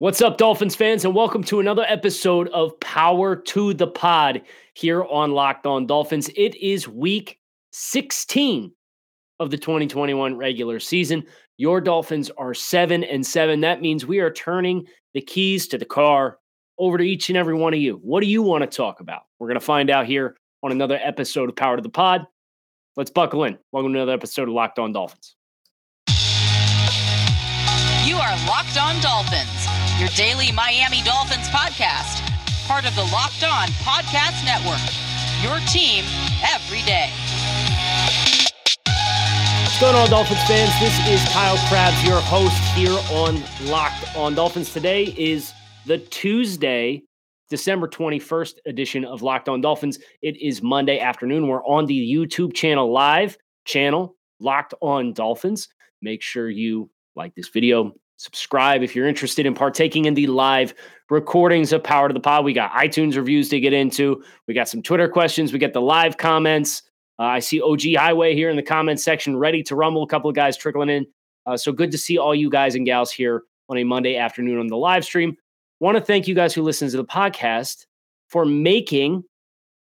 What's up, Dolphins fans, and welcome to another episode of Power to the Pod here on Locked On Dolphins. It is week 16 of the 2021 regular season. Your Dolphins are 7 and 7. That means we are turning the keys to the car over to each and every one of you. What do you want to talk about? We're going to find out here on another episode of Power to the Pod. Let's buckle in. Welcome to another episode of Locked On Dolphins. You are Locked On Dolphins your daily Miami Dolphins podcast, part of the Locked On Podcast Network. Your team every day. What's going on, Dolphins fans? This is Kyle Crabbs, your host here on Locked On Dolphins. Today is the Tuesday, December 21st edition of Locked On Dolphins. It is Monday afternoon. We're on the YouTube channel live channel, Locked On Dolphins. Make sure you like this video, subscribe if you're interested in partaking in the live recordings of Power to the Pod. We got iTunes reviews to get into. We got some Twitter questions. We got the live comments. Uh, I see OG Highway here in the comments section, ready to rumble. A couple of guys trickling in. Uh, so good to see all you guys and gals here on a Monday afternoon on the live stream. Want to thank you guys who listen to the podcast for making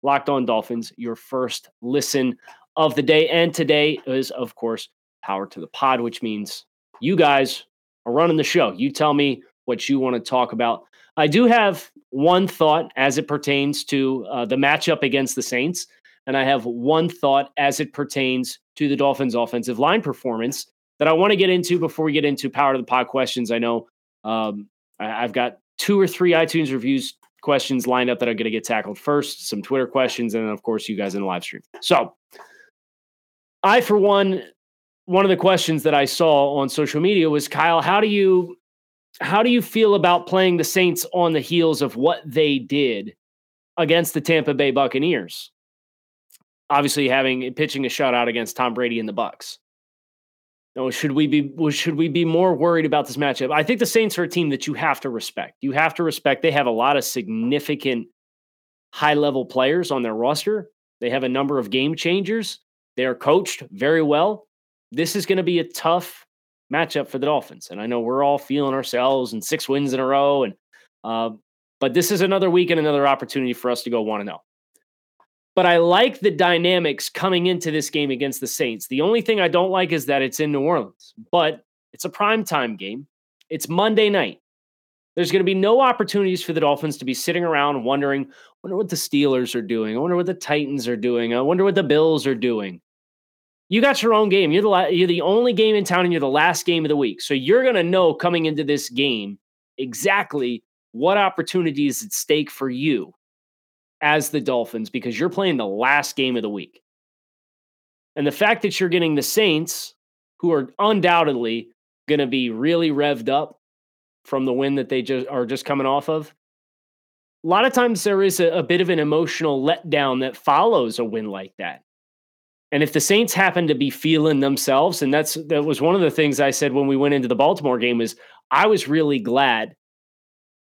Locked On Dolphins your first listen of the day. And today is, of course, Power to the Pod, which means you guys running the show. You tell me what you want to talk about. I do have one thought as it pertains to uh, the matchup against the Saints, and I have one thought as it pertains to the Dolphins' offensive line performance that I want to get into before we get into power to the pod questions. I know um, I, have got two or three iTunes reviews questions lined up that are going to get tackled first, some Twitter questions, and then, of course, you guys in the live stream. So, I, for one, one of the questions that I saw on social media was Kyle, how do you how do you feel about playing the Saints on the heels of what they did against the Tampa Bay Buccaneers? Obviously, having pitching a shutout against Tom Brady and the Bucks. Should we be should we be more worried about this matchup? I think the Saints are a team that you have to respect. You have to respect. They have a lot of significant high level players on their roster. They have a number of game changers. They are coached very well this is going to be a tough matchup for the Dolphins. And I know we're all feeling ourselves and six wins in a row. And uh, but this is another week and another opportunity for us to go one to zero. But I like the dynamics coming into this game against the Saints. The only thing I don't like is that it's in New Orleans, but it's a primetime game. It's Monday night. There's going to be no opportunities for the Dolphins to be sitting around wondering, wonder what the Steelers are doing. I wonder what the Titans are doing. I wonder what the Bills are doing you got your own game. You're the la- you're the only game in town, and you're the last game of the week. So you're gonna know coming into this game exactly what opportunity is at stake for you as the Dolphins because you're playing the last game of the week. And the fact that you're getting the Saints, who are undoubtedly going to be really revved up from the win that they just are just coming off of. A lot of times there is a, a bit of an emotional letdown that follows a win like that. And if the Saints happen to be feeling themselves, and that's that was one of the things I said when we went into the Baltimore game is I was really glad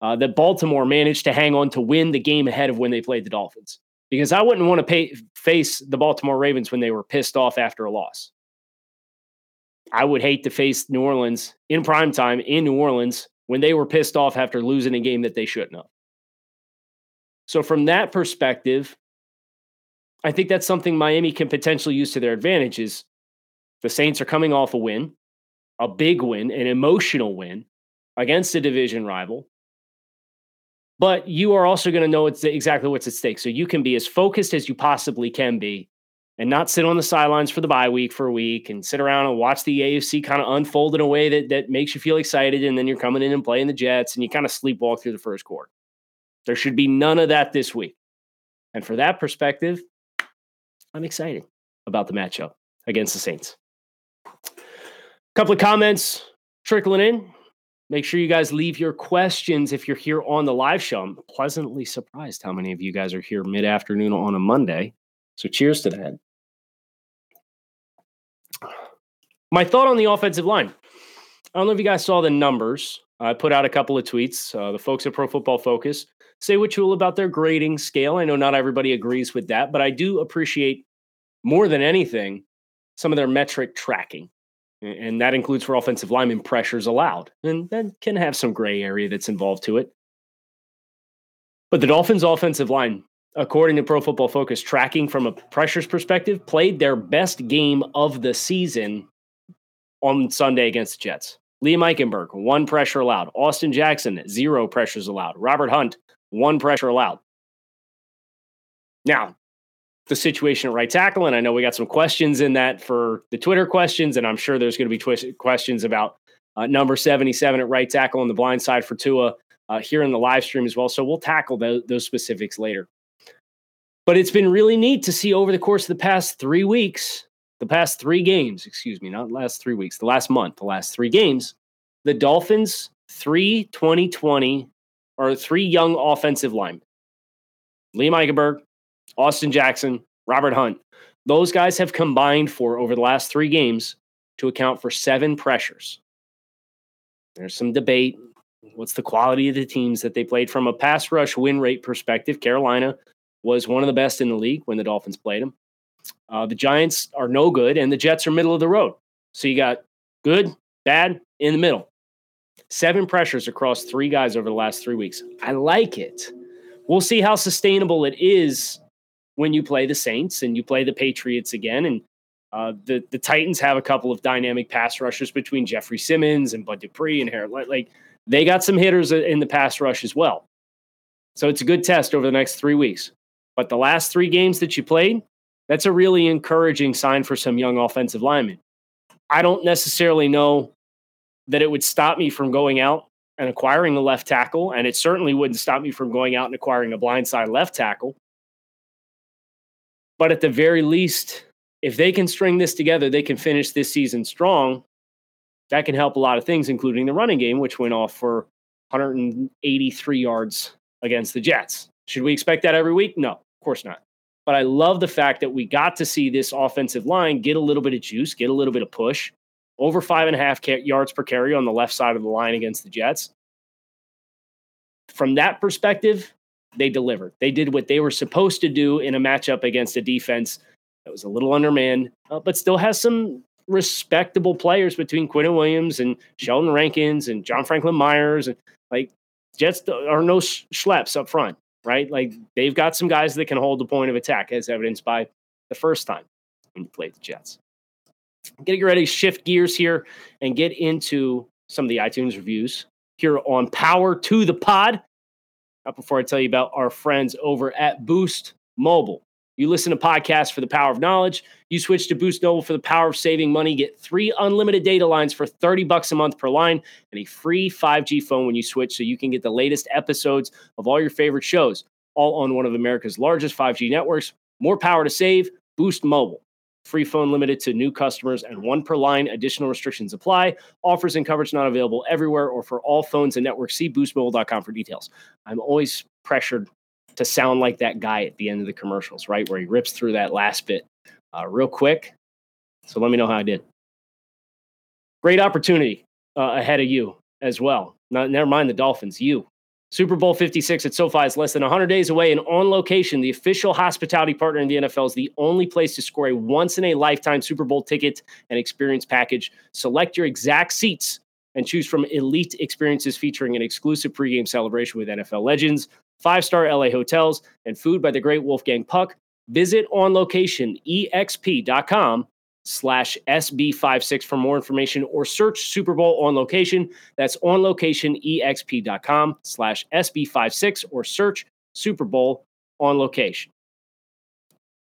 uh, that Baltimore managed to hang on to win the game ahead of when they played the Dolphins because I wouldn't want to pay, face the Baltimore Ravens when they were pissed off after a loss. I would hate to face New Orleans in prime time in New Orleans when they were pissed off after losing a game that they shouldn't have. So from that perspective, I think that's something Miami can potentially use to their advantage is the Saints are coming off a win, a big win, an emotional win against a division rival. But you are also going to know it's exactly what's at stake. So you can be as focused as you possibly can be and not sit on the sidelines for the bye week for a week and sit around and watch the AFC kind of unfold in a way that, that makes you feel excited. And then you're coming in and playing the Jets and you kind of sleepwalk through the first quarter. There should be none of that this week. And for that perspective, I'm excited about the matchup against the Saints. A couple of comments trickling in. Make sure you guys leave your questions if you're here on the live show. I'm pleasantly surprised how many of you guys are here mid afternoon on a Monday. So, cheers to that. My thought on the offensive line. I don't know if you guys saw the numbers. I put out a couple of tweets. Uh, the folks at Pro Football Focus say what you will about their grading scale. I know not everybody agrees with that, but I do appreciate more than anything some of their metric tracking. And that includes for offensive lineman pressures allowed. And that can have some gray area that's involved to it. But the Dolphins' offensive line, according to Pro Football Focus, tracking from a pressures perspective, played their best game of the season on Sunday against the Jets. Liam Eichenberg, one pressure allowed. Austin Jackson, zero pressures allowed. Robert Hunt, one pressure allowed. Now, the situation at right tackle, and I know we got some questions in that for the Twitter questions, and I'm sure there's going to be twi- questions about uh, number 77 at right tackle on the blind side for Tua uh, here in the live stream as well. So we'll tackle those, those specifics later. But it's been really neat to see over the course of the past three weeks, the past three games, excuse me, not last three weeks, the last month, the last three games, the Dolphins, three 2020 or three young offensive linemen. Liam Eichenberg, Austin Jackson, Robert Hunt. Those guys have combined for over the last three games to account for seven pressures. There's some debate. What's the quality of the teams that they played from a pass rush win rate perspective? Carolina was one of the best in the league when the Dolphins played them. Uh, the Giants are no good, and the Jets are middle of the road. So you got good, bad, in the middle. Seven pressures across three guys over the last three weeks. I like it. We'll see how sustainable it is when you play the Saints and you play the Patriots again. And uh, the the Titans have a couple of dynamic pass rushers between Jeffrey Simmons and Bud Dupree and Harold. Like they got some hitters in the pass rush as well. So it's a good test over the next three weeks. But the last three games that you played, that's a really encouraging sign for some young offensive linemen. I don't necessarily know that it would stop me from going out and acquiring a left tackle, and it certainly wouldn't stop me from going out and acquiring a blindside left tackle. But at the very least, if they can string this together, they can finish this season strong. That can help a lot of things, including the running game, which went off for 183 yards against the Jets. Should we expect that every week? No, of course not. But I love the fact that we got to see this offensive line get a little bit of juice, get a little bit of push, over five and a half yards per carry on the left side of the line against the Jets. From that perspective, they delivered. They did what they were supposed to do in a matchup against a defense that was a little undermanned, uh, but still has some respectable players between Quinnen Williams and Sheldon Rankins and John Franklin Myers. And like Jets are no schleps up front, right? Like they've got some guys that can hold the point of attack, as evidenced by the first time when you played the Jets. Getting ready to shift gears here and get into some of the iTunes reviews here on Power to the Pod. Not before I tell you about our friends over at Boost Mobile. You listen to podcasts for the power of knowledge. You switch to Boost Mobile for the power of saving money. Get three unlimited data lines for 30 bucks a month per line and a free 5G phone when you switch so you can get the latest episodes of all your favorite shows, all on one of America's largest 5G networks. More power to save. Boost Mobile. Free phone limited to new customers and one per line. Additional restrictions apply. Offers and coverage not available everywhere or for all phones and networks. See boostmobile.com for details. I'm always pressured to sound like that guy at the end of the commercials, right? Where he rips through that last bit uh, real quick. So let me know how I did. Great opportunity uh, ahead of you as well. Not, never mind the Dolphins, you. Super Bowl 56 at SoFi is less than 100 days away, and on location, the official hospitality partner in the NFL is the only place to score a once in a lifetime Super Bowl ticket and experience package. Select your exact seats and choose from elite experiences featuring an exclusive pregame celebration with NFL legends, five star LA hotels, and food by the great Wolfgang Puck. Visit on slash SB56 for more information or search Super Bowl on location. That's on location exp.com slash SB56 or search Super Bowl on location.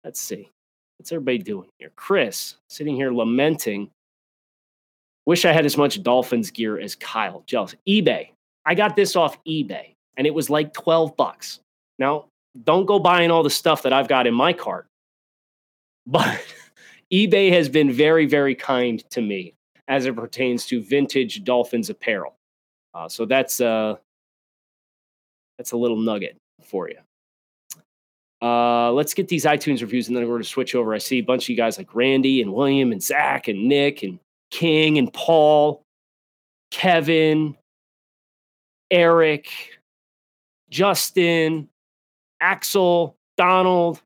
Let's see. What's everybody doing here? Chris sitting here lamenting. Wish I had as much Dolphins gear as Kyle. Jealous. eBay. I got this off eBay and it was like 12 bucks. Now, don't go buying all the stuff that I've got in my cart. But eBay has been very, very kind to me as it pertains to vintage Dolphins apparel. Uh, so that's uh, that's a little nugget for you. Uh, let's get these iTunes reviews and then we're going to switch over. I see a bunch of you guys like Randy and William and Zach and Nick and King and Paul, Kevin, Eric, Justin, Axel, Donald.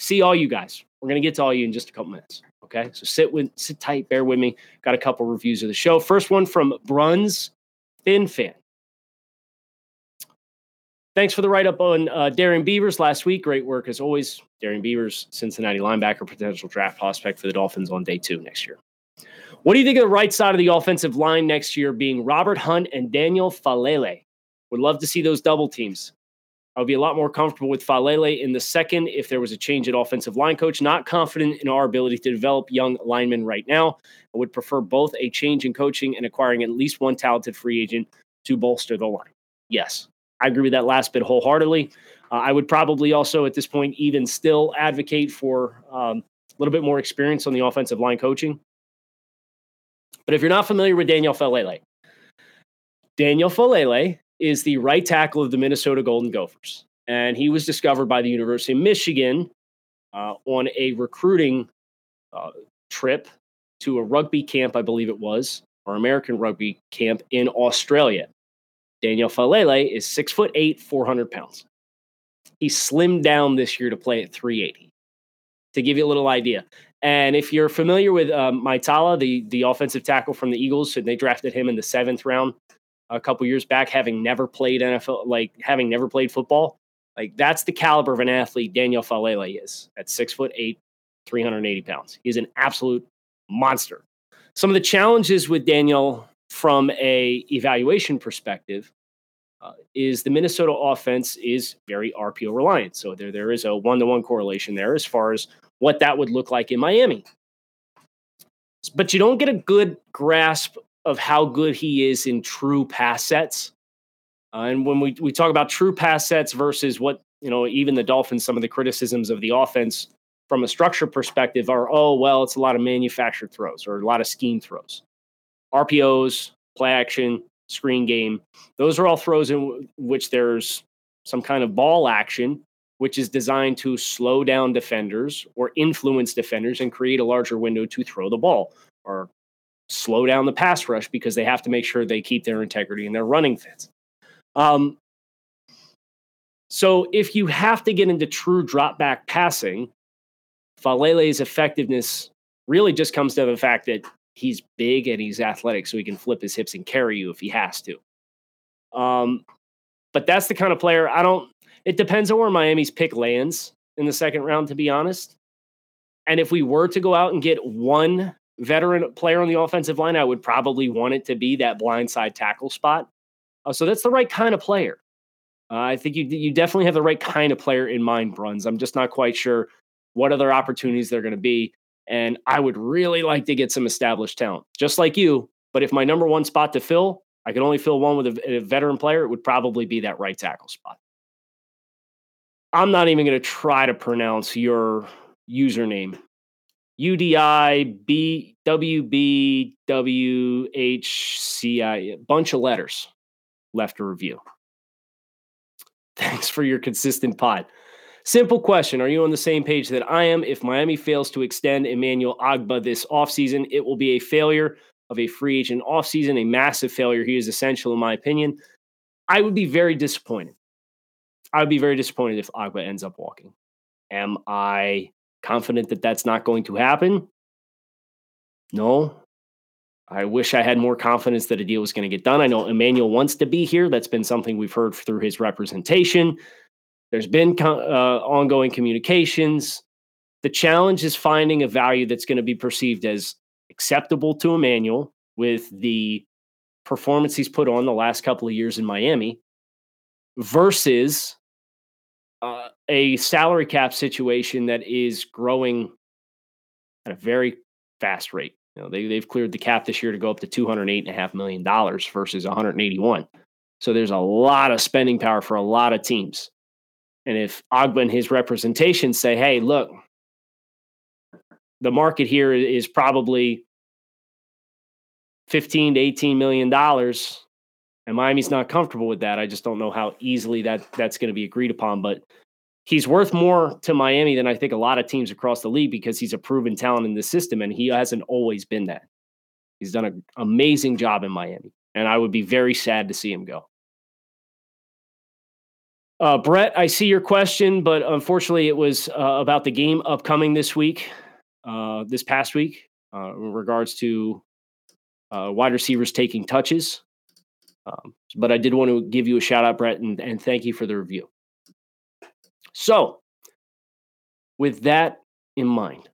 See all you guys. We're going to get to all you in just a couple minutes. Okay, so sit with sit tight, bear with me. Got a couple reviews of the show. First one from Bruns Thin Fan. Thanks for the write up on uh, Darrian Beavers last week. Great work as always. Darrian Beavers, Cincinnati linebacker, potential draft prospect for the Dolphins on day two next year. What do you think of the right side of the offensive line next year being Robert Hunt and Daniel Faalele? Would love to see those double teams. I would be a lot more comfortable with Faalele in the second if there was a change at offensive line coach. Not confident in our ability to develop young linemen right now. I would prefer both a change in coaching and acquiring at least one talented free agent to bolster the line. Yes, I agree with that last bit wholeheartedly. Uh, I would probably also, at this point, even still advocate for um, a little bit more experience on the offensive line coaching. But if you're not familiar with Daniel Faalele, Daniel Faalele is the right tackle of the Minnesota Golden Gophers. And he was discovered by the University of Michigan uh, on a recruiting uh, trip to a rugby camp, I believe it was, or American rugby camp in Australia. Daniel Faalele is six foot eight, 400 pounds. He slimmed down this year to play at 380. To give you a little idea. And if you're familiar with um, Mailata, the, the offensive tackle from the Eagles, and they drafted him in the seventh round a couple years back, having never played NFL, like having never played football, like that's the caliber of an athlete Daniel Faalele is at six foot eight, 380 pounds. He's an absolute monster. Some of the challenges with Daniel from a evaluation perspective uh, is the Minnesota offense is very RPO reliant. So there there is a one to one correlation there as far as what that would look like in Miami. But you don't get a good grasp of how good he is in true pass sets. Uh, and when we, we talk about true pass sets versus what, you know, even the Dolphins, some of the criticisms of the offense from a structure perspective are, oh, well, it's a lot of manufactured throws or a lot of scheme throws. RPOs, play action, screen game. Those are all throws in which there's some kind of ball action, which is designed to slow down defenders or influence defenders and create a larger window to throw the ball or slow down the pass rush because they have to make sure they keep their integrity and their running fits. Um, so if you have to get into true drop back passing, Faalele's effectiveness really just comes down to the fact that he's big and he's athletic, so he can flip his hips and carry you if he has to. Um, but that's the kind of player I don't. It depends on where Miami's pick lands in the second round, to be honest. And if we were to go out and get one veteran player on the offensive line, I would probably want it to be that blindside tackle spot. Uh, so that's the right kind of player. Uh, I think you you definitely have the right kind of player in mind, Bruns. I'm just not quite sure what other opportunities they're going to be. And I would really like to get some established talent, just like you. But if my number one spot to fill, I could only fill one with a, a veteran player, it would probably be that right tackle spot. I'm not even going to try to pronounce your username. UDI bunch of letters left a review. Thanks for your consistent pod. Simple question Are you on the same page that I am? If Miami fails to extend Emmanuel Ogbah this offseason, it will be a failure of a free agent offseason, a massive failure. He is essential, in my opinion. I would be very disappointed. I would be very disappointed if Ogbah ends up walking. Am I confident that that's not going to happen? No. I wish I had more confidence that a deal was going to get done. I know Emmanuel wants to be here. That's been something we've heard through his representation. There's been uh, ongoing communications. The challenge is finding a value that's going to be perceived as acceptable to Emmanuel with the performance he's put on the last couple of years in Miami versus uh, a salary cap situation that is growing at a very fast rate. You know, they, they've cleared the cap this year to go up to $208.5 million versus 181. So there's a lot of spending power for a lot of teams. And if Ogbah and his representation say, hey, look, the market here is probably 15 to 18 million dollars and Miami's not comfortable with that. I just don't know how easily that that's going to be agreed upon, but he's worth more to Miami than I think a lot of teams across the league because he's a proven talent in the system and he hasn't always been that. He's done an amazing job in Miami, and I would be very sad to see him go. Uh, Brett, I see your question, but unfortunately, it was uh, about the game upcoming this week. uh, this past week uh, in regards to uh, wide receivers taking touches. Um, but I did want to give you a shout out, Brett, and, and thank you for the review. So, with that in mind,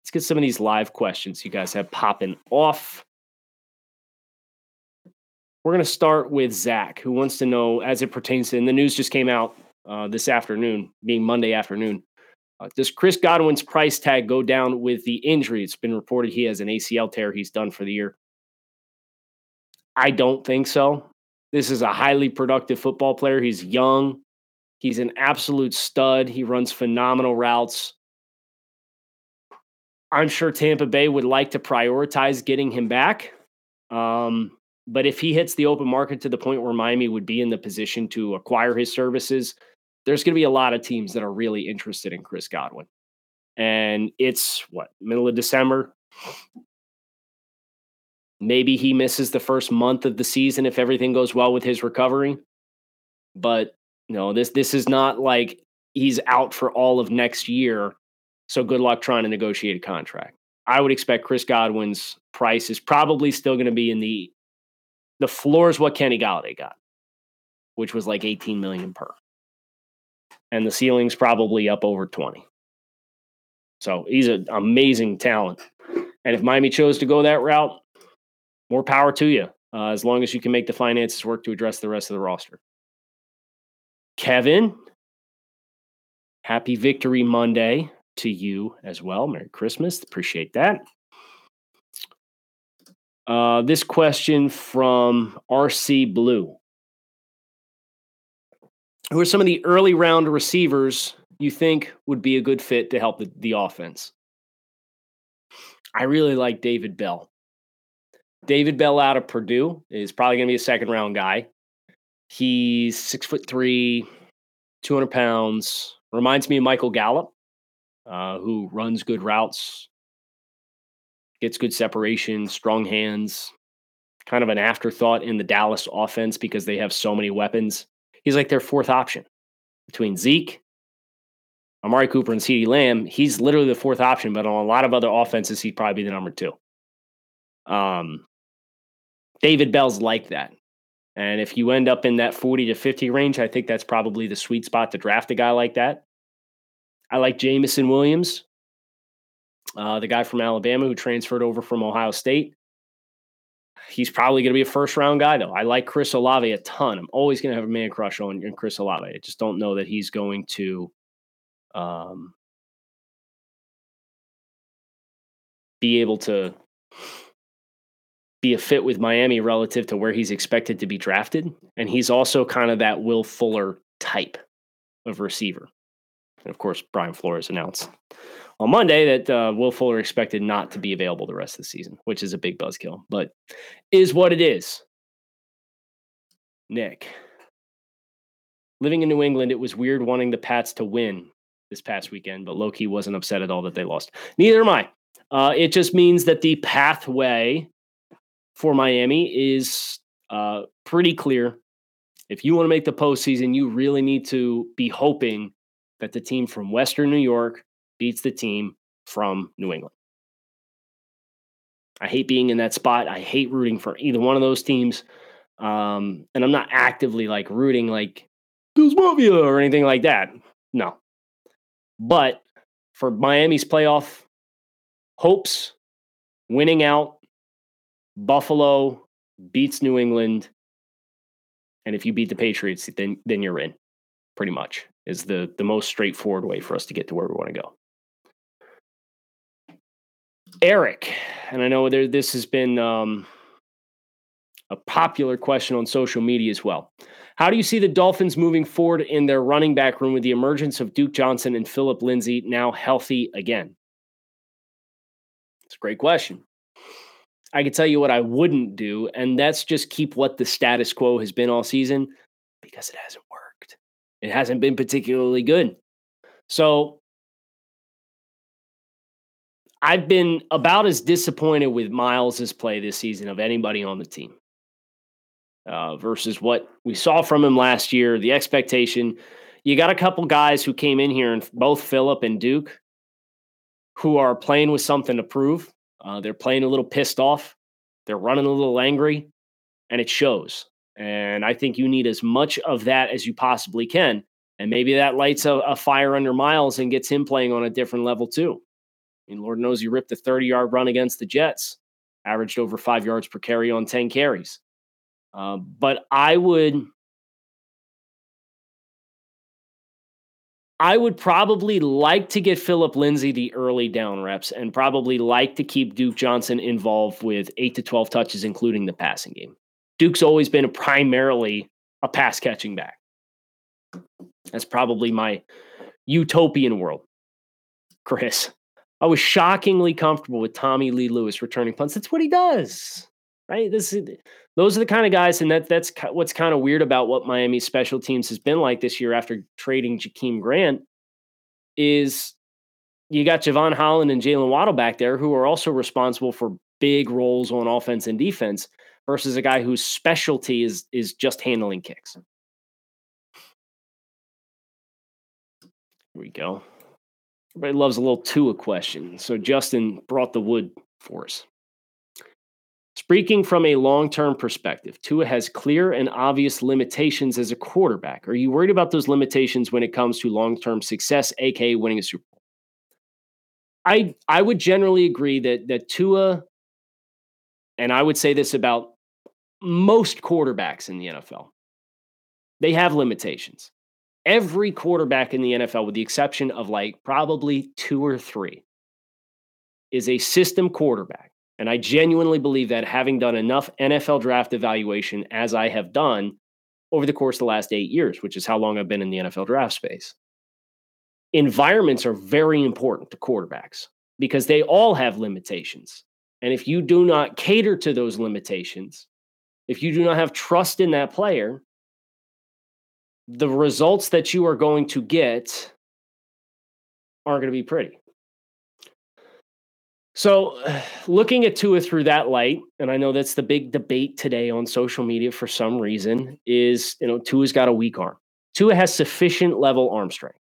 let's get some of these live questions you guys have popping off. We're going to start with Zach, who wants to know as it pertains to, and the news just came out uh, this afternoon, being Monday afternoon. Uh, does Chris Godwin's price tag go down with the injury? It's been reported he has an ACL tear. He's done for the year. I don't think so. This is a highly productive football player. He's young. He's an absolute stud. He runs phenomenal routes. I'm sure Tampa Bay would like to prioritize getting him back. Um, but if he hits the open market to the point where Miami would be in the position to acquire his services, there's going to be a lot of teams that are really interested in Chris Godwin. And it's what, middle of December? Maybe he misses the first month of the season if everything goes well with his recovery. But no, this this is not like he's out for all of next year. So good luck trying to negotiate a contract. I would expect Chris Godwin's price is probably still going to be in the the floor is what Kenny Golladay got, which was like 18 million per. And the ceiling's probably up over 20. So he's an amazing talent. And if Miami chose to go that route, more power to you, uh, as long as you can make the finances work to address the rest of the roster. Kevin, happy Victory Monday to you as well. Merry Christmas. Appreciate that. Uh, this question from RC Blue. Who are some of the early round receivers you think would be a good fit to help the, the offense? I really like David Bell. David Bell out of Purdue is probably going to be a second round guy. He's six foot three, 200 pounds. Reminds me of Michael Gallup, uh, who runs good routes, gets good separation, strong hands, kind of an afterthought in the Dallas offense because they have so many weapons. He's like their fourth option between Zeke, Amari Cooper, and CeeDee Lamb. He's literally the fourth option, but on a lot of other offenses, he'd probably be the number two. Um, David Bell's like that. And if you end up in that 40 to 50 range, I think that's probably the sweet spot to draft a guy like that. I like Jameson Williams, uh, the guy from Alabama who transferred over from Ohio State. He's probably going to be a first round guy, though. I like Chris Olave a ton. I'm always going to have a man crush on, Chris Olave. I just don't know that he's going to um, be able to be a fit with Miami relative to where he's expected to be drafted. And he's also kind of that Will Fuller type of receiver. And of course, Brian Flores announced on Monday that uh, Will Fuller expected not to be available the rest of the season, which is a big buzzkill, but is what it is. Nick, living in New England, it was weird wanting the Pats to win this past weekend, but Loki wasn't upset at all that they lost. Neither am I. Uh, it just means that the pathway for Miami is uh, pretty clear. If you want to make the postseason, you really need to be hoping that the team from Western New York beats the team from New England. I hate being in that spot. I hate rooting for either one of those teams. Um, and I'm not actively like rooting like Mafia or anything like that. No. But for Miami's playoff hopes, winning out Buffalo beats New England, and if you beat the Patriots, then then you're in. Pretty much is the the most straightforward way for us to get to where we want to go. Eric, and I know there this has been um, a popular question on social media as well. How do you see the Dolphins moving forward in their running back room with the emergence of Duke Johnson and Phillip Lindsay now healthy again? It's a great question. I can tell you what I wouldn't do, and that's just keep what the status quo has been all season because it hasn't worked. It hasn't been particularly good. So I've been about as disappointed with Myles's play this season of anybody on the team uh, versus what we saw from him last year. The expectation, you got a couple guys who came in here, and both Phillip and Duke who are playing with something to prove. Uh, they're playing a little pissed off. They're running a little angry, and it shows. And I think you need as much of that as you possibly can. And maybe that lights a, a fire under Myles and gets him playing on a different level too. I mean, Lord knows you ripped a 30 yard run against the Jets, averaged over five yards per carry on 10 carries. Uh, but I would I would probably like to get Phillip Lindsay the early down reps and probably like to keep Duke Johnson involved with eight to 12 touches, including the passing game. Duke's always been a primarily a pass catching back. That's probably my utopian world. Chris, I was shockingly comfortable with Tommy Lee Lewis returning punts. That's what he does, right? This is those are the kind of guys, and that that's what's kind of weird about what Miami special teams has been like this year after trading Jakeem Grant. Is you got Jevon Holland and Jaylen Waddle back there who are also responsible for big roles on offense and defense versus a guy whose specialty is is just handling kicks. Here we go. Everybody loves a little Tua question. So Justin brought the wood for us. Speaking from a long term perspective, Tua has clear and obvious limitations as a quarterback. Are you worried about those limitations when it comes to long term success, aka winning a Super Bowl? I I would generally agree that that Tua, and I would say this about most quarterbacks in the NFL, they have limitations. Every quarterback in the NFL, with the exception of like probably two or three, is a system quarterback and I genuinely believe that having done enough NFL draft evaluation as I have done over the course of the last eight years, which is how long I've been in the NFL draft space, environments are very important to quarterbacks because they all have limitations. And if you do not cater to those limitations, if you do not have trust in that player, the results that you are going to get aren't going to be pretty. So, looking at Tua through that light, and I know that's the big debate today on social media for some reason, mm-hmm. is you know Tua's got a weak arm. Tua has sufficient level arm strength.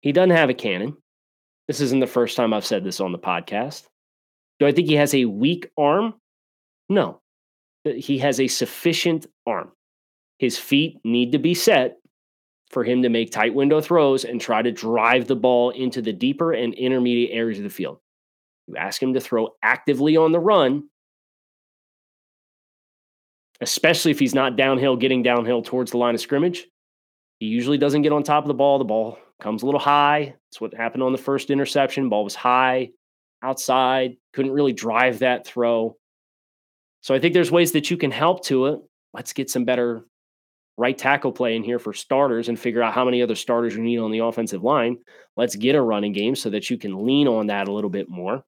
He doesn't have a cannon. This isn't the first time I've said this on the podcast. Do I think he has a weak arm? No. He has a sufficient arm. His feet need to be set for him to make tight window throws and try to drive the ball into the deeper and intermediate areas of the field. You ask him to throw actively on the run, especially if he's not downhill, getting downhill towards the line of scrimmage. He usually doesn't get on top of the ball. The ball comes a little high. That's what happened on the first interception. Ball was high, outside, couldn't really drive that throw. So I think there's ways that you can help to it. Let's get some better right tackle play in here for starters and figure out how many other starters you need on the offensive line. Let's get a running game so that you can lean on that a little bit more.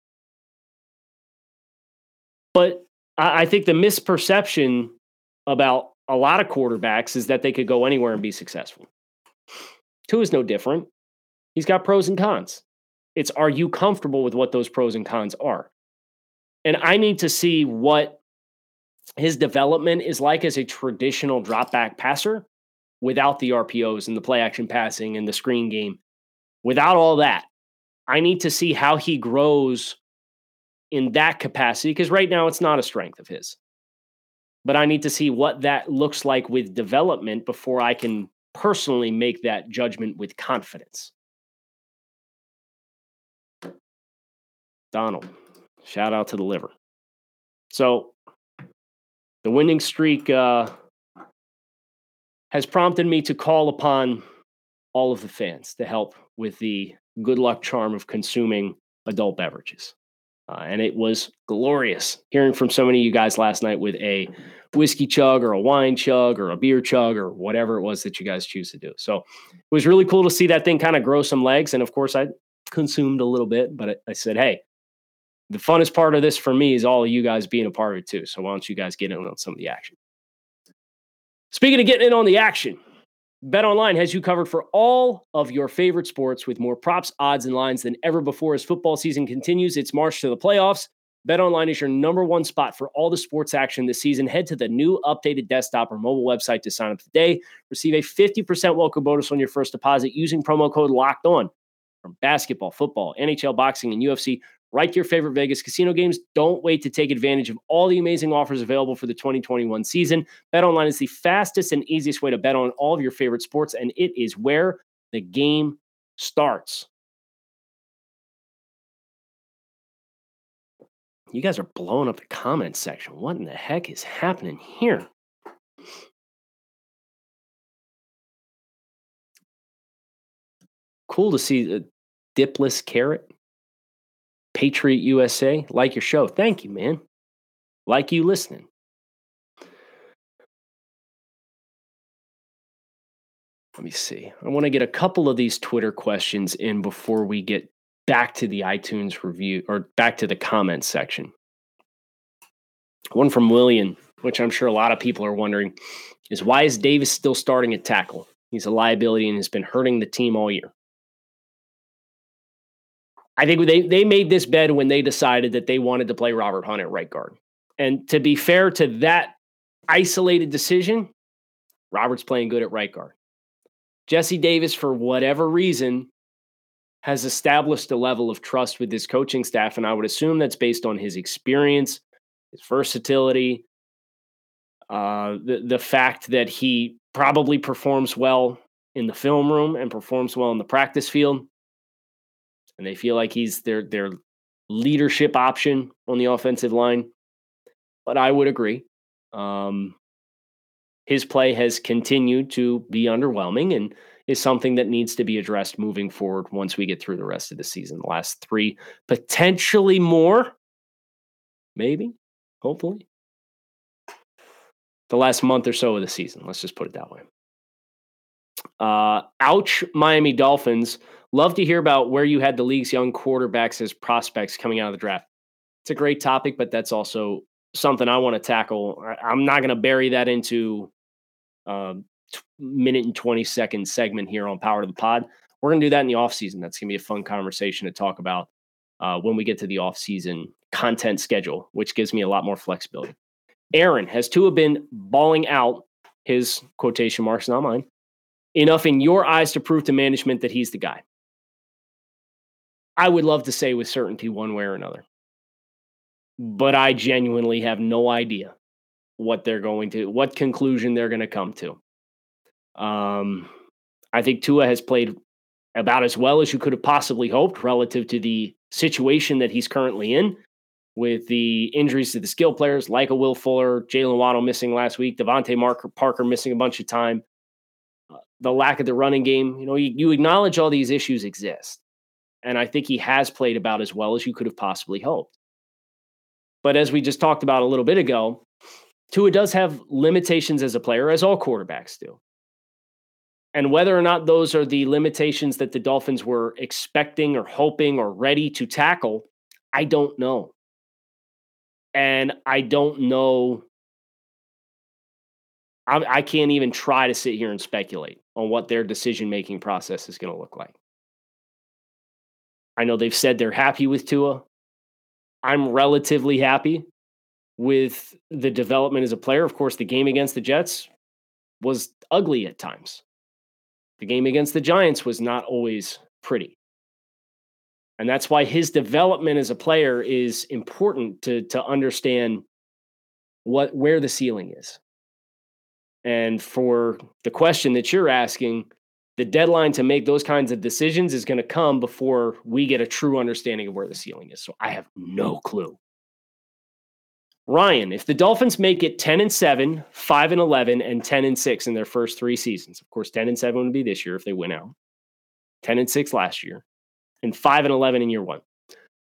But I think the misperception about a lot of quarterbacks is that they could go anywhere and be successful. Tua is no different. He's got pros and cons. It's are you comfortable with what those pros and cons are? And I need to see what his development is like as a traditional drop back passer without the RPOs and the play action passing and the screen game. Without all that, I need to see how he grows in that capacity because right now it's not a strength of his. But I need to see what that looks like with development before I can personally make that judgment with confidence. Donald, shout out to the liver. So the winning streak uh, has prompted me to call upon all of the fans to help with the good luck charm of consuming adult beverages. Uh, and it was glorious hearing from so many of you guys last night with a whiskey chug or a wine chug or a beer chug or whatever it was that you guys choose to do. So it was really cool to see that thing kind of grow some legs. And of course, I consumed a little bit, but I said, hey, the funnest part of this for me is all of you guys being a part of it too. So why don't you guys get in on some of the action? Speaking of getting in on the action, Bet Online has you covered for all of your favorite sports with more props, odds, and lines than ever before as football season continues its march to the playoffs. Bet Online is your number one spot for all the sports action this season. Head to the new updated desktop or mobile website to sign up today. Receive a 50% welcome bonus on your first deposit using promo code LOCKED ON. from basketball, football, NHL, boxing, and UFC to your favorite Vegas casino games. Don't wait to take advantage of all the amazing offers available for the 2021 season. BetOnline is the fastest and easiest way to bet on all of your favorite sports, and it is where the game starts. You guys are blowing up the comments section. What in the heck is happening here? Cool to see the dipless carrot. Patriot USA, like your show. Thank you, man. Like you listening. Let me see. I want to get a couple of these Twitter questions in before we get back to the iTunes review or back to the comments section. One from William, which I'm sure a lot of people are wondering, is why is Davis still starting at tackle? He's a liability and has been hurting the team all year. I think they they made this bed when they decided that they wanted to play Robert Hunt at right guard. And to be fair to that isolated decision, Robert's playing good at right guard. Jesse Davis, for whatever reason, has established a level of trust with his coaching staff. And I would assume that's based on his experience, his versatility, uh, the, the fact that he probably performs well in the film room and performs well in the practice field. And they feel like he's their, their leadership option on the offensive line. But I would agree. Um, his play has continued to be underwhelming. And is something that needs to be addressed moving forward once we get through the rest of the season. The last three, potentially more, maybe, hopefully. The last month or so of the season. Let's just put it that way. Uh, ouch, Miami Dolphins. Love to hear about where you had the league's young quarterbacks as prospects coming out of the draft. It's a great topic, but that's also something I want to tackle. I'm not going to bury that into a minute and 20 second segment here on Power to the Pod. We're going to do that in the off season. That's going to be a fun conversation to talk about uh, when we get to the off season content schedule, which gives me a lot more flexibility. Aaron, has Tua been balling out his quotation marks, not mine, enough in your eyes to prove to management that he's the guy? I would love to say with certainty one way or another, but I genuinely have no idea what they're going to, what conclusion they're going to come to. Um, I think Tua has played about as well as you could have possibly hoped relative to the situation that he's currently in with the injuries to the skill players like a Will Fuller, Jaylen Waddle missing last week, DeVante Parker missing a bunch of time, uh, the lack of the running game. You know, you, you acknowledge all these issues exist. And I think he has played about as well as you could have possibly hoped. But as we just talked about a little bit ago, Tua does have limitations as a player, as all quarterbacks do. And whether or not those are the limitations that the Dolphins were expecting or hoping or ready to tackle, I don't know. And I don't know. I, I can't even try to sit here and speculate on what their decision making process is going to look like. I know they've said they're happy with Tua. I'm relatively happy with the development as a player. Of course, the game against the Jets was ugly at times. The game against the Giants was not always pretty. And that's why his development as a player is important to, to understand what where the ceiling is. And for the question that you're asking, the deadline to make those kinds of decisions is going to come before we get a true understanding of where the ceiling is. So I have no clue. Ryan, if the Dolphins make it 10 and 7, 5 and 11, and 10 and 6 in their first three seasons, of course, 10 and 7 would be this year if they win out, 10 and 6 last year, and 5 and 11 in year one.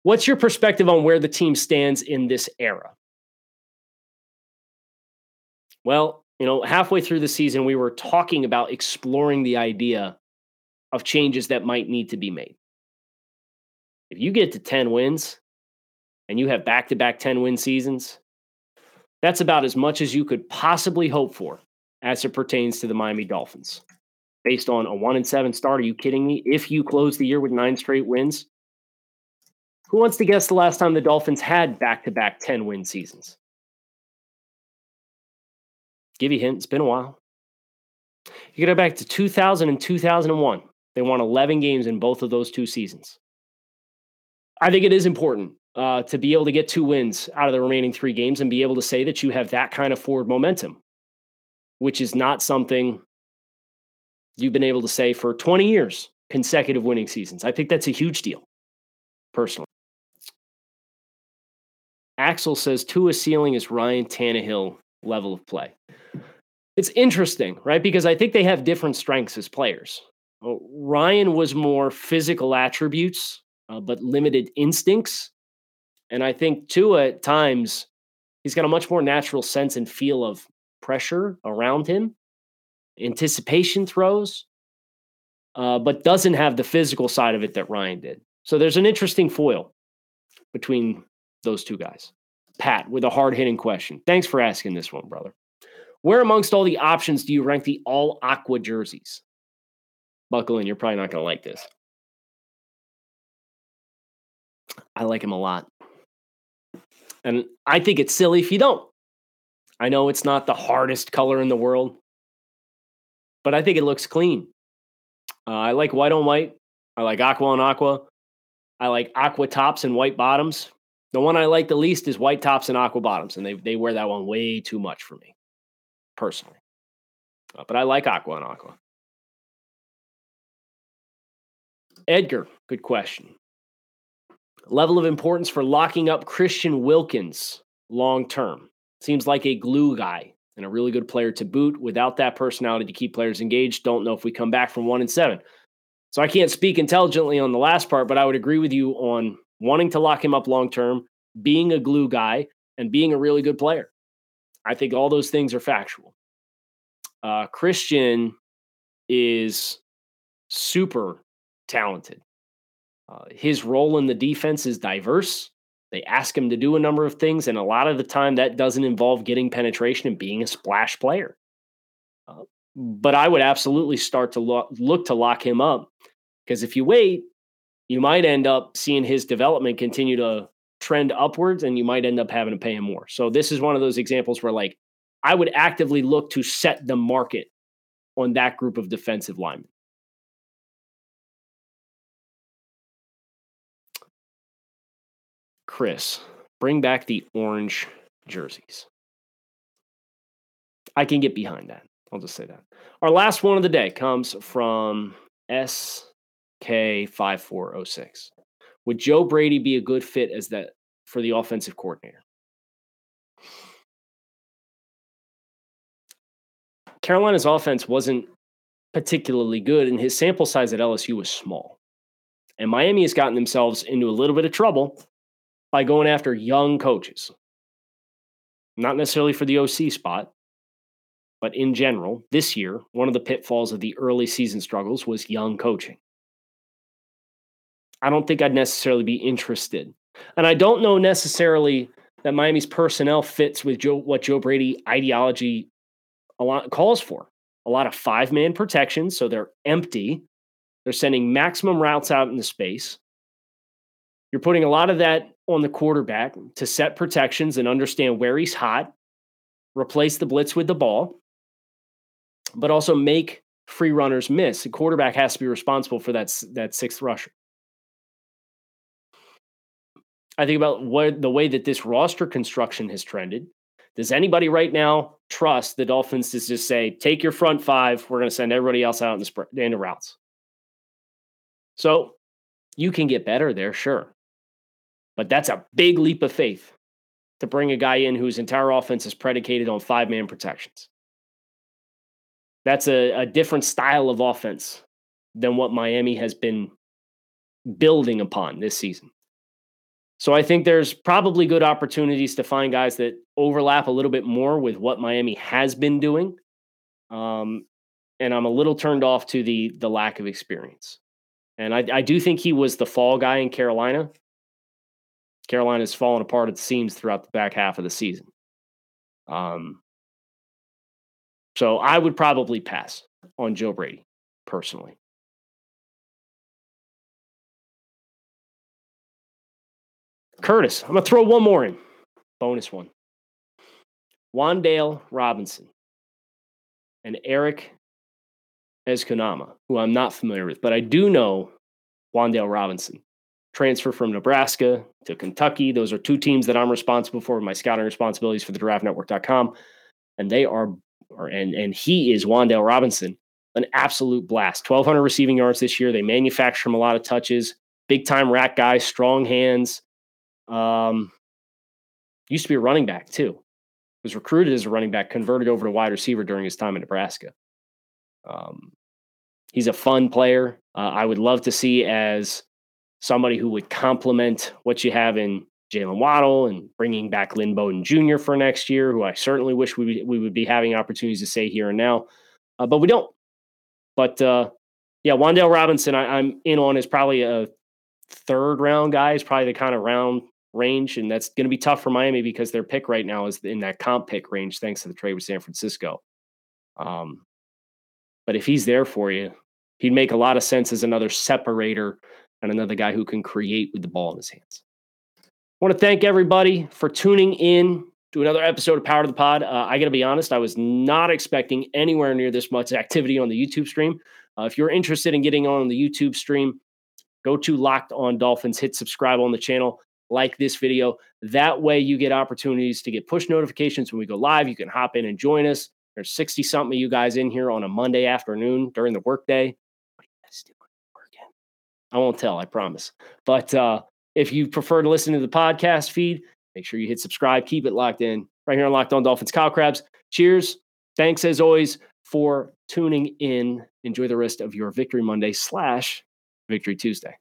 What's your perspective on where the team stands in this era? Well, you know, halfway through the season, we were talking about exploring the idea of changes that might need to be made. If you get to 10 wins, and you have back to back 10 win seasons, that's about as much as you could possibly hope for as it pertains to the Miami Dolphins. Based on a one and seven start, are you kidding me? If you close the year with nine straight wins, who wants to guess the last time the Dolphins had back to back 10 win seasons? Give you a hint, it's been a while. You go back to 2000 and 2001. They won 11 games in both of those two seasons. I think it is important uh, to be able to get two wins out of the remaining three games and be able to say that you have that kind of forward momentum, which is not something you've been able to say for 20 years, consecutive winning seasons. I think that's a huge deal, personally. Axel says Tua's ceiling is Ryan Tannehill level of play. It's interesting, right? Because I think they have different strengths as players. Ryan was more physical attributes, uh, but limited instincts. And I think Tua at times, he's got a much more natural sense and feel of pressure around him, anticipation throws, uh, but doesn't have the physical side of it that Ryan did. So there's an interesting foil between those two guys. Pat with a hard hitting question. Thanks for asking this one, brother. Where amongst all the options do you rank the all aqua jerseys? Buckle in, you're probably not going to like this. I like him a lot. And I think it's silly if you don't. I know it's not the hardest color in the world, but I think it looks clean. Uh, I like white on white. I like aqua on aqua. I like aqua tops and white bottoms. The one I like the least is white tops and aqua bottoms, and they, they wear that one way too much for me, personally. Uh, but I like aqua and aqua. Edgar, good question. Level of importance for locking up Christian Wilkins long term. Seems like a glue guy and a really good player to boot. Without that personality to keep players engaged, don't know if we come back from one and seven. So I can't speak intelligently on the last part, but I would agree with you on wanting to lock him up long term, being a glue guy, and being a really good player. I think all those things are factual. Uh, Christian is super talented. Uh, his role in the defense is diverse. They ask him to do a number of things, and a lot of the time that doesn't involve getting penetration and being a splash player. Uh, but I would absolutely start to look, look to lock him up because if you wait, you might end up seeing his development continue to trend upwards and you might end up having to pay him more. So this is one of those examples where like I would actively look to set the market on that group of defensive linemen. Chris, bring back the orange jerseys. I can get behind that. I'll just say that. Our last one of the day comes from SK5406. Would Joe Brady be a good fit as that for the offensive coordinator? Carolina's offense wasn't particularly good, and his sample size at LSU was small. And Miami has gotten themselves into a little bit of trouble by going after young coaches. Not necessarily for the OC spot, but in general, this year, one of the pitfalls of the early season struggles was young coaching. I don't think I'd necessarily be interested. And I don't know necessarily that Miami's personnel fits with Joe, what Joe Brady ideology a lot calls for. A lot of five man protection, so they're empty. They're sending maximum routes out into space. You're putting a lot of that on the quarterback to set protections and understand where he's hot, replace the blitz with the ball, but also make free runners miss. The quarterback has to be responsible for that, that sixth rusher. I think about what the way that this roster construction has trended. Does anybody right now trust the Dolphins to just say, take your front five, we're going to send everybody else out in the, sp- into routes? So you can get better there, sure. But that's a big leap of faith to bring a guy in whose entire offense is predicated on five man protections. That's a, a different style of offense than what Miami has been building upon this season. So I think there's probably good opportunities to find guys that overlap a little bit more with what Miami has been doing. Um, and I'm a little turned off to the the lack of experience. And I, I do think he was the fall guy in Carolina. Carolina's fallen apart at the seams throughout the back half of the season. Um, so I would probably pass on Joe Brady personally. Curtis, I'm going to throw one more in. Bonus one. Wan'Dale Robinson and Eric as who I'm not familiar with, but I do know Wan'Dale Robinson. Transfer from Nebraska to Kentucky. Those are two teams that I'm responsible for my scouting responsibilities for the draftnetwork.com. And they are, and, and he is Wan'Dale Robinson, an absolute blast. 1,200 receiving yards this year. They manufacture him a lot of touches. Big time rack guy, strong hands. Um, used to be a running back too. Was recruited as a running back, converted over to wide receiver during his time in Nebraska. Um, he's a fun player. Uh, I would love to see as somebody who would complement what you have in Jaylen Waddle and bringing back Lynn Bowden Jr. for next year, who I certainly wish we, we would be having opportunities to say here and now, uh, but we don't. But uh, yeah, Wan'Dale Robinson, I, am in on is probably a third round guy. Is probably the kind of round range, and that's going to be tough for Miami because their pick right now is in that comp pick range, thanks to the trade with San Francisco. Um, but if he's there for you, he'd make a lot of sense as another separator and another guy who can create with the ball in his hands. I want to thank everybody for tuning in to another episode of Power to the Pod. Uh, I got to be honest, I was not expecting anywhere near this much activity on the YouTube stream. Uh, if you're interested in getting on the YouTube stream, go to Locked On Dolphins, hit subscribe on the channel, like this video. That way, you get opportunities to get push notifications when we go live. You can hop in and join us. There's 60 something of you guys in here on a Monday afternoon during the workday. I won't tell, I promise. But uh, if you prefer to listen to the podcast feed, make sure you hit subscribe. Keep it locked in right here on Locked On Dolphins. Kyle Crabbs, cheers. Thanks as always for tuning in. Enjoy the rest of your Victory Monday slash Victory Tuesday.